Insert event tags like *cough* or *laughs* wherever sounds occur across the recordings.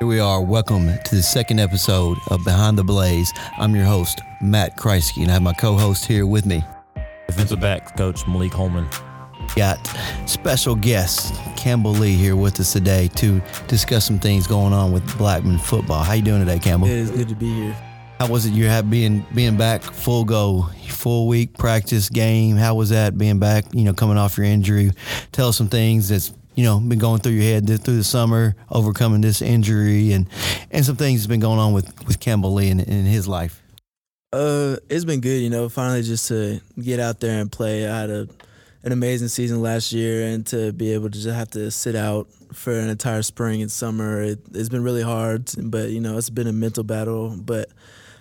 Here we are. Welcome to the second episode of Behind the Blaze. I'm your host, Matt Kriesky, and I have my co host here with me. Defensive back coach Malik Holman. Got special guest Campbell Lee here with us today to discuss some things going on with Blackman football. How you doing today, Campbell? It is good to be here. How was it you have being being back full go, full week practice game? How was that being back? You know, coming off your injury. Tell us some things that's you know been going through your head through the summer, overcoming this injury, and and some things that's been going on with with Campbell Lee in, in his life. Uh, it's been good. You know, finally just to get out there and play. I had a an amazing season last year, and to be able to just have to sit out for an entire spring and summer, it, it's been really hard. But you know, it's been a mental battle. But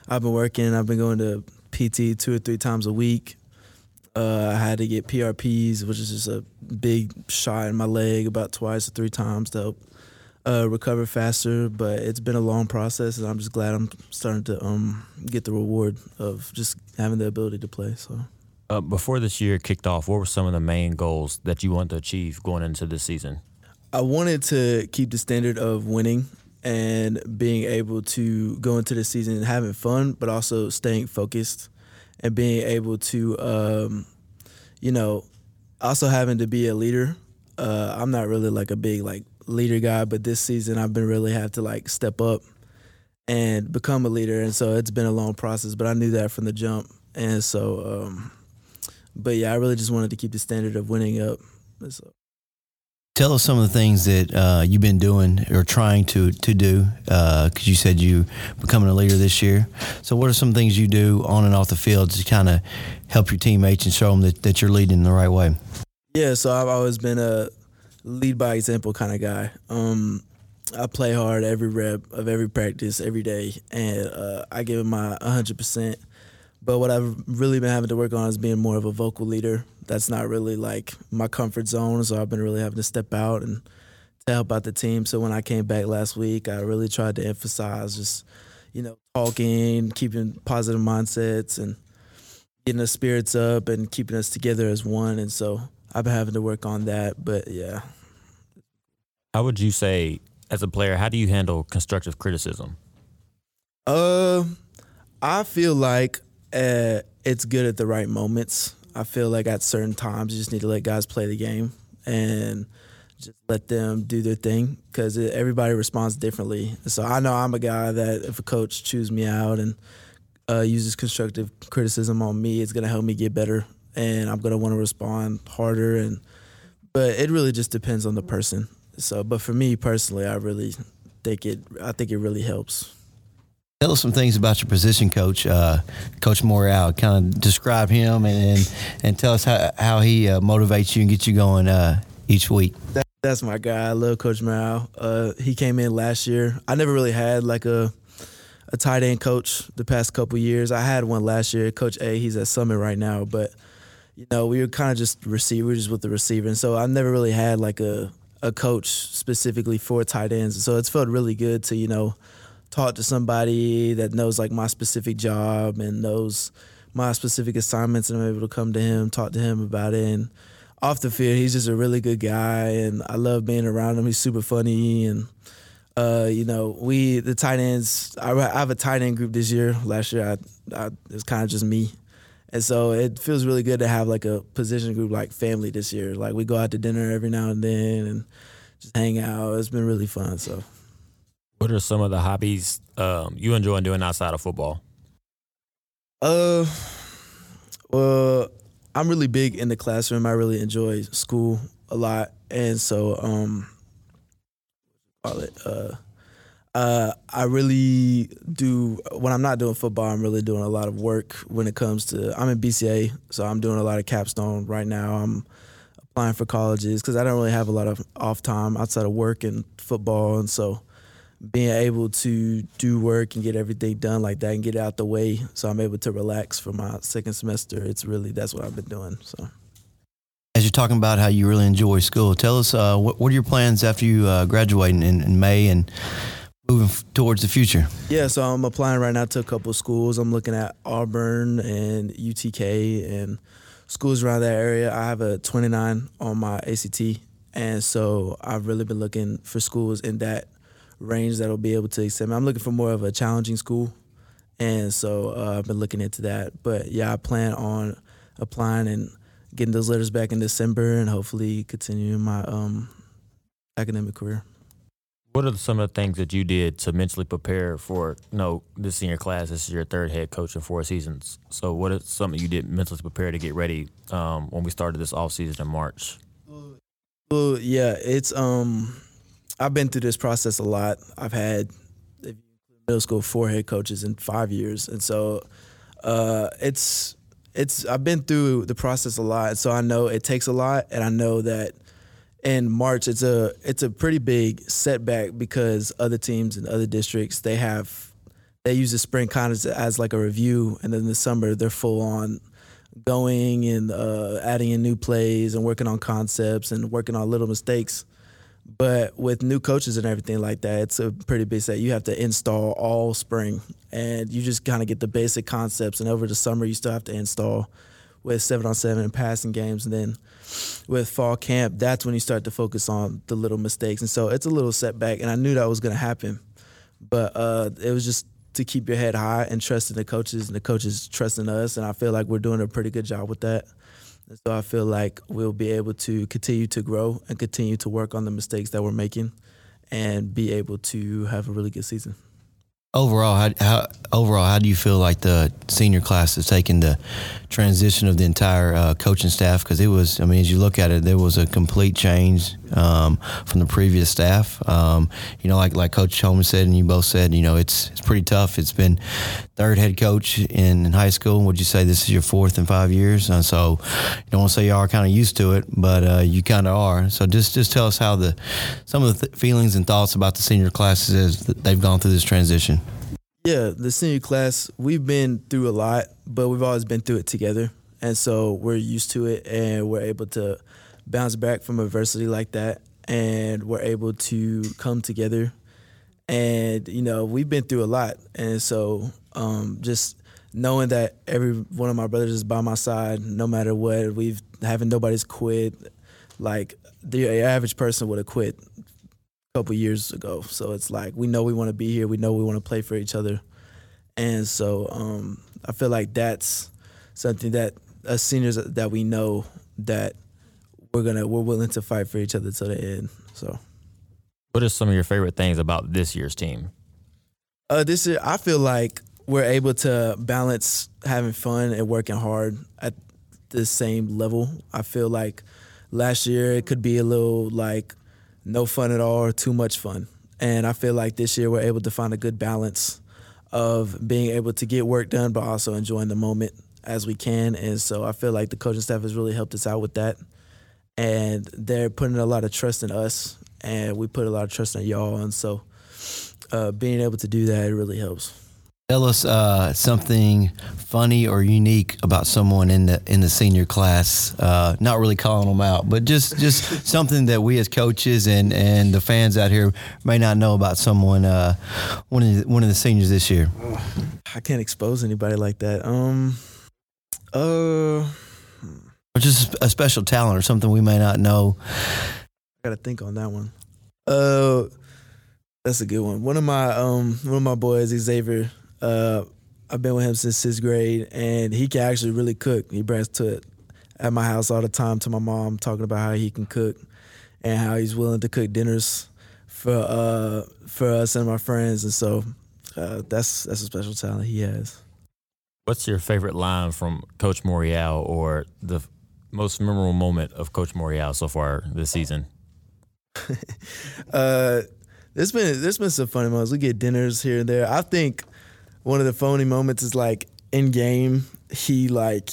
I've been working. I've been going to PT two or three times a week. Uh, I had to get PRPs, which is just a big shot in my leg about twice or three times to help uh, recover faster. But it's been a long process, and I'm just glad I'm starting to um, get the reward of just having the ability to play. So. Uh, before this year kicked off, what were some of the main goals that you wanted to achieve going into this season? I wanted to keep the standard of winning and being able to go into the season and having fun, but also staying focused and being able to, um, you know, also having to be a leader. Uh, I'm not really like a big like leader guy, but this season I've been really have to like step up and become a leader, and so it's been a long process. But I knew that from the jump, and so, um, but yeah, I really just wanted to keep the standard of winning up. So. Tell us some of the things that uh, you've been doing or trying to to do, because uh, you said you becoming a leader this year. So, what are some things you do on and off the field to kind of help your teammates and show them that, that you're leading in the right way? Yeah, so I've always been a lead by example kind of guy. Um, I play hard every rep of every practice every day, and uh, I give it my 100 percent but what I've really been having to work on is being more of a vocal leader. That's not really like my comfort zone, so I've been really having to step out and to help out the team. So when I came back last week, I really tried to emphasize just, you know, talking, keeping positive mindsets and getting the spirits up and keeping us together as one. And so I've been having to work on that. But yeah. How would you say, as a player, how do you handle constructive criticism? Uh, I feel like uh, it's good at the right moments. I feel like at certain times you just need to let guys play the game and just let them do their thing because everybody responds differently. So I know I'm a guy that if a coach chews me out and uh, uses constructive criticism on me, it's gonna help me get better, and I'm gonna want to respond harder. And but it really just depends on the person. So, but for me personally, I really think it. I think it really helps. Tell us some things about your position coach, uh, Coach Morale. Kind of describe him and and tell us how, how he uh, motivates you and gets you going uh, each week. That, that's my guy. I love Coach Morale. Uh, he came in last year. I never really had like a a tight end coach the past couple years. I had one last year. Coach A, he's at Summit right now, but you know we were kind of just receivers with the receiver, and so I never really had like a a coach specifically for tight ends. So it's felt really good to you know talk to somebody that knows like my specific job and knows my specific assignments and I'm able to come to him, talk to him about it. And off the field, he's just a really good guy and I love being around him. He's super funny and uh, you know, we the tight ends. I, I, have a tight end group this year. Last year, I, I it was kind of just me, and so it feels really good to have like a position group like family this year. Like we go out to dinner every now and then and just hang out. It's been really fun. So what are some of the hobbies um, you enjoy doing outside of football? Uh, well, I'm really big in the classroom. I really enjoy school a lot, and so um, call it uh, uh, I really do when I'm not doing football. I'm really doing a lot of work when it comes to. I'm in BCA, so I'm doing a lot of capstone right now. I'm applying for colleges because I don't really have a lot of off time outside of work and football, and so being able to do work and get everything done like that and get it out the way so I'm able to relax for my second semester. It's really that's what I've been doing. So as you're talking about how you really enjoy school, tell us uh, what, what, are your plans after you uh, graduate in, in, May and moving f- towards the future? Yeah, so I'm applying right now to a couple schools. I'm looking at Auburn and UTK and schools around that area. I have a 29 on my ACT, and so I've really been looking for schools in that range that'll be able to accept me. I'm looking for more of a challenging school, and so uh, I've been looking into that. But yeah, I plan on applying and getting those letters back in December, and hopefully continuing my um, academic career. What are some of the things that you did to mentally prepare for you know this senior class? This is your third head coach in four seasons. So what is something you did mentally prepare to get ready um, when we started this off season in March? Well, yeah, it's um, I've been through this process a lot. I've had middle school four head coaches in five years, and so uh, it's it's I've been through the process a lot, so I know it takes a lot, and I know that in March it's a it's a pretty big setback because other teams and other districts they have they use the spring kind of as like a review, and then the summer they're full on going and uh, adding in new plays and working on concepts and working on little mistakes. But with new coaches and everything like that, it's a pretty big set. You have to install all spring, and you just kind of get the basic concepts. And over the summer, you still have to install with seven on seven and passing games, and then with fall camp, that's when you start to focus on the little mistakes. And so it's a little setback, and I knew that was going to happen, but uh, it was just to keep your head high and trusting the coaches, and the coaches trusting us. And I feel like we're doing a pretty good job with that. And so I feel like we'll be able to continue to grow and continue to work on the mistakes that we're making, and be able to have a really good season. Overall, how, how overall how do you feel like the senior class is taking the transition of the entire uh, coaching staff? Because it was, I mean, as you look at it, there was a complete change um, from the previous staff. Um, you know, like like Coach Holman said, and you both said, you know, it's it's pretty tough. It's been third head coach in, in high school. Would you say this is your fourth in five years? And so, you don't want to say you are kind of used to it, but uh, you kind of are. So just just tell us how the some of the th- feelings and thoughts about the senior classes as they've gone through this transition. Yeah, the senior class, we've been through a lot, but we've always been through it together. And so we're used to it and we're able to bounce back from adversity like that. And we're able to come together. And, you know, we've been through a lot. And so um, just knowing that every one of my brothers is by my side, no matter what, we've having nobody's quit. Like the average person would have quit a couple years ago. So it's like we know we want to be here. We know we want to play for each other, and so um, I feel like that's something that as seniors that we know that we're gonna we're willing to fight for each other to the end. So, what are some of your favorite things about this year's team? Uh, this year, I feel like we're able to balance having fun and working hard at the same level. I feel like last year it could be a little like no fun at all or too much fun. And I feel like this year we're able to find a good balance of being able to get work done, but also enjoying the moment as we can. And so I feel like the coaching staff has really helped us out with that. And they're putting a lot of trust in us, and we put a lot of trust in y'all. And so uh, being able to do that, it really helps. Tell us uh, something funny or unique about someone in the in the senior class. Uh, not really calling them out, but just just *laughs* something that we as coaches and, and the fans out here may not know about someone uh, one of the, one of the seniors this year. I can't expose anybody like that. Um, uh, or just a special talent or something we may not know. I gotta think on that one. Uh, that's a good one. One of my um one of my boys, Xavier uh, I've been with him since sixth grade, and he can actually really cook. He brings to it at my house all the time to my mom, talking about how he can cook and how he's willing to cook dinners for uh, for us and my friends. And so uh, that's that's a special talent he has. What's your favorite line from Coach Morial, or the most memorable moment of Coach Morial so far this season? *laughs* uh, there's been there's been some funny moments. We get dinners here and there. I think one of the phony moments is like in game, he like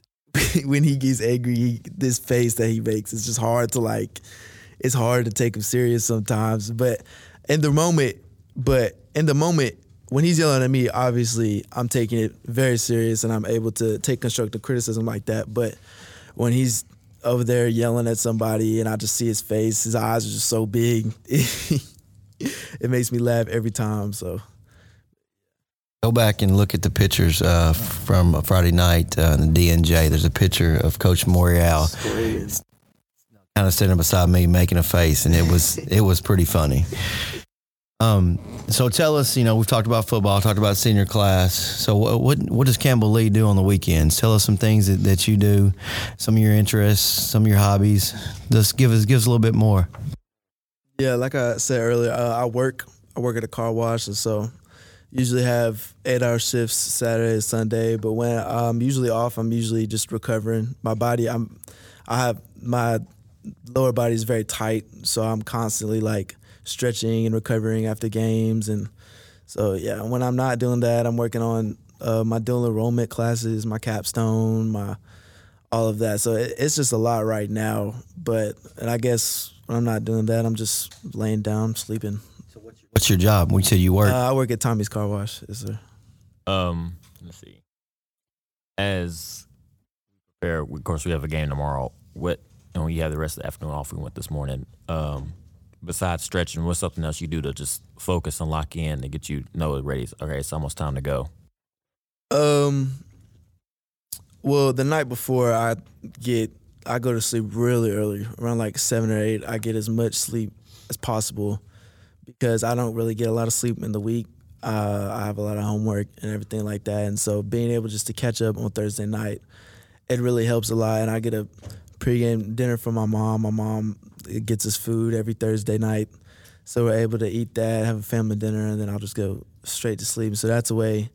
*laughs* when he gets angry, he, this face that he makes It's just hard to like. It's hard to take him serious sometimes, but in the moment, but in the moment when he's yelling at me, obviously I'm taking it very serious and I'm able to take constructive criticism like that. But when he's over there yelling at somebody and I just see his face, his eyes are just so big. *laughs* it makes me laugh every time. So Go back and look at the pictures uh, from Friday night uh, in the DNJ. There's a picture of Coach Morial kind of sitting beside me making a face, and it was it was pretty funny. Um, so tell us, you know, we've talked about football, talked about senior class. So what what, what does Campbell Lee do on the weekends? Tell us some things that, that you do, some of your interests, some of your hobbies. Just give us give us a little bit more. Yeah, like I said earlier, uh, I work. I work at a car wash, and so usually have eight hour shifts Saturday Sunday. But when I'm usually off, I'm usually just recovering. My body, I'm, I have my lower body is very tight, so I'm constantly like stretching and recovering after games. And so, yeah, when I'm not doing that, I'm working on uh, my dual enrollment classes, my capstone, my all of that. So it, it's just a lot right now. But and I guess when I'm not doing that, I'm just laying down, sleeping. What's your job? We said you work. Uh, I work at Tommy's Car Wash. Yes, sir. Um, let's see. As prepare, of course, we have a game tomorrow. What and we have the rest of the afternoon off. We went this morning. Um, besides stretching, what's something else you do to just focus and lock in and get you know ready? Okay, it's almost time to go. Um. Well, the night before, I get I go to sleep really early, around like seven or eight. I get as much sleep as possible because I don't really get a lot of sleep in the week. Uh, I have a lot of homework and everything like that, and so being able just to catch up on Thursday night, it really helps a lot. And I get a pregame dinner from my mom. My mom gets us food every Thursday night, so we're able to eat that, have a family dinner, and then I'll just go straight to sleep. So that's the way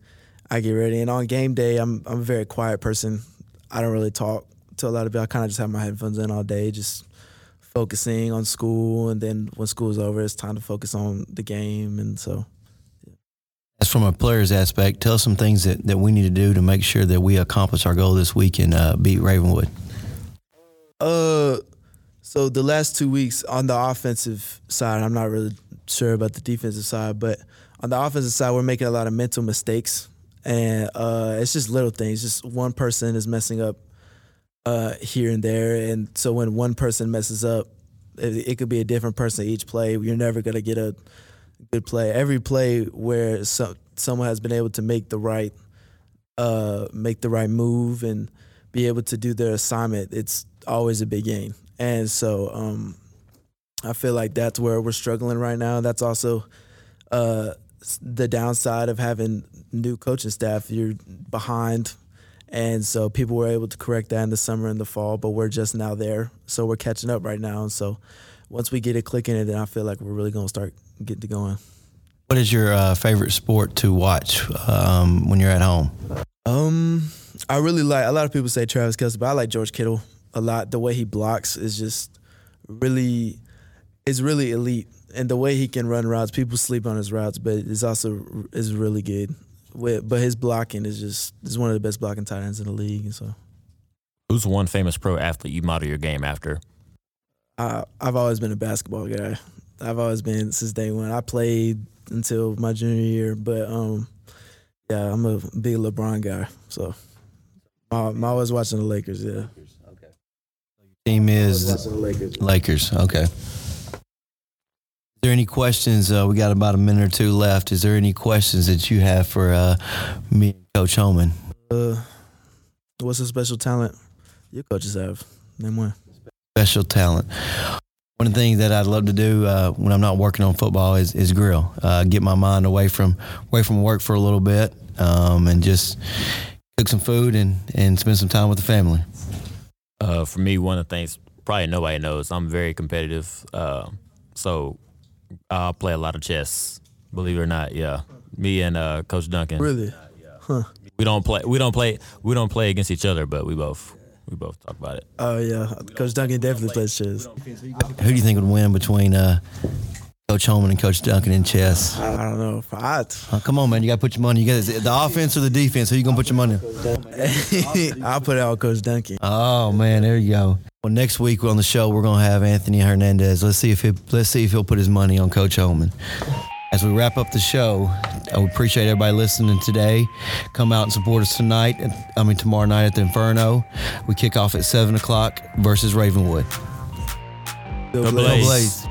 I get ready. And on game day, I'm I'm a very quiet person. I don't really talk to a lot of people. I kind of just have my headphones in all day, just focusing on school. And then when school's over, it's time to focus on the game. And so. As from a player's aspect, tell us some things that, that we need to do to make sure that we accomplish our goal this week and uh, beat Ravenwood. Uh, so the last two weeks on the offensive side, I'm not really sure about the defensive side, but on the offensive side, we're making a lot of mental mistakes, and uh, it's just little things. Just one person is messing up uh, here and there, and so when one person messes up, it, it could be a different person each play. You're never gonna get a good play. Every play where some someone has been able to make the right uh, make the right move and be able to do their assignment, it's always a big gain. And so um, I feel like that's where we're struggling right now. That's also uh, the downside of having new coaching staff. You're behind. And so people were able to correct that in the summer and the fall, but we're just now there. So we're catching up right now. And so once we get it clicking, and then I feel like we're really going to start getting to going. What is your uh, favorite sport to watch um, when you're at home? Um, I really like. A lot of people say Travis Kelce, but I like George Kittle a lot. The way he blocks is just really, is really elite, and the way he can run routes. People sleep on his routes, but it's also is really good. With, but his blocking is just is one of the best blocking tight ends in the league. And so, who's one famous pro athlete you model your game after? I, I've always been a basketball guy. I've always been since day one. I played until my junior year, but um, yeah, I'm a big LeBron guy. So I'm always watching the Lakers. Yeah. Okay. Team is Lakers. Lakers. Okay. Is there any questions? Uh, we got about a minute or two left. Is there any questions that you have for uh, me and Coach Holman? Uh, what's a special talent your coaches have? Name one. Special talent. One of the things that I'd love to do uh, when I'm not working on football is, is grill. Uh, get my mind away from away from work for a little bit, um, and just cook some food and, and spend some time with the family. Uh, for me, one of the things probably nobody knows, I'm very competitive. Uh, so I'll play a lot of chess. Believe it or not, yeah. Me and uh, Coach Duncan. Really? Huh. We don't play. We don't play. We don't play against each other, but we both we both talk about it. Oh yeah, Coach Duncan definitely plays chess. Who do you think would win between uh, Coach Holman and Coach Duncan in chess? I don't know. I, oh, come on, man! You got to put your money. You got the offense or the defense. Who you gonna put your money? on? *laughs* I'll put it on Coach Duncan. Oh man, there you go. Well, next week on the show we're gonna have Anthony Hernandez. Let's see if he let's see if he'll put his money on Coach Holman. As we wrap up the show, I would appreciate everybody listening today. Come out and support us tonight. I mean tomorrow night at the Inferno. We kick off at seven o'clock versus Ravenwood. Go Blaze. Go Blaze.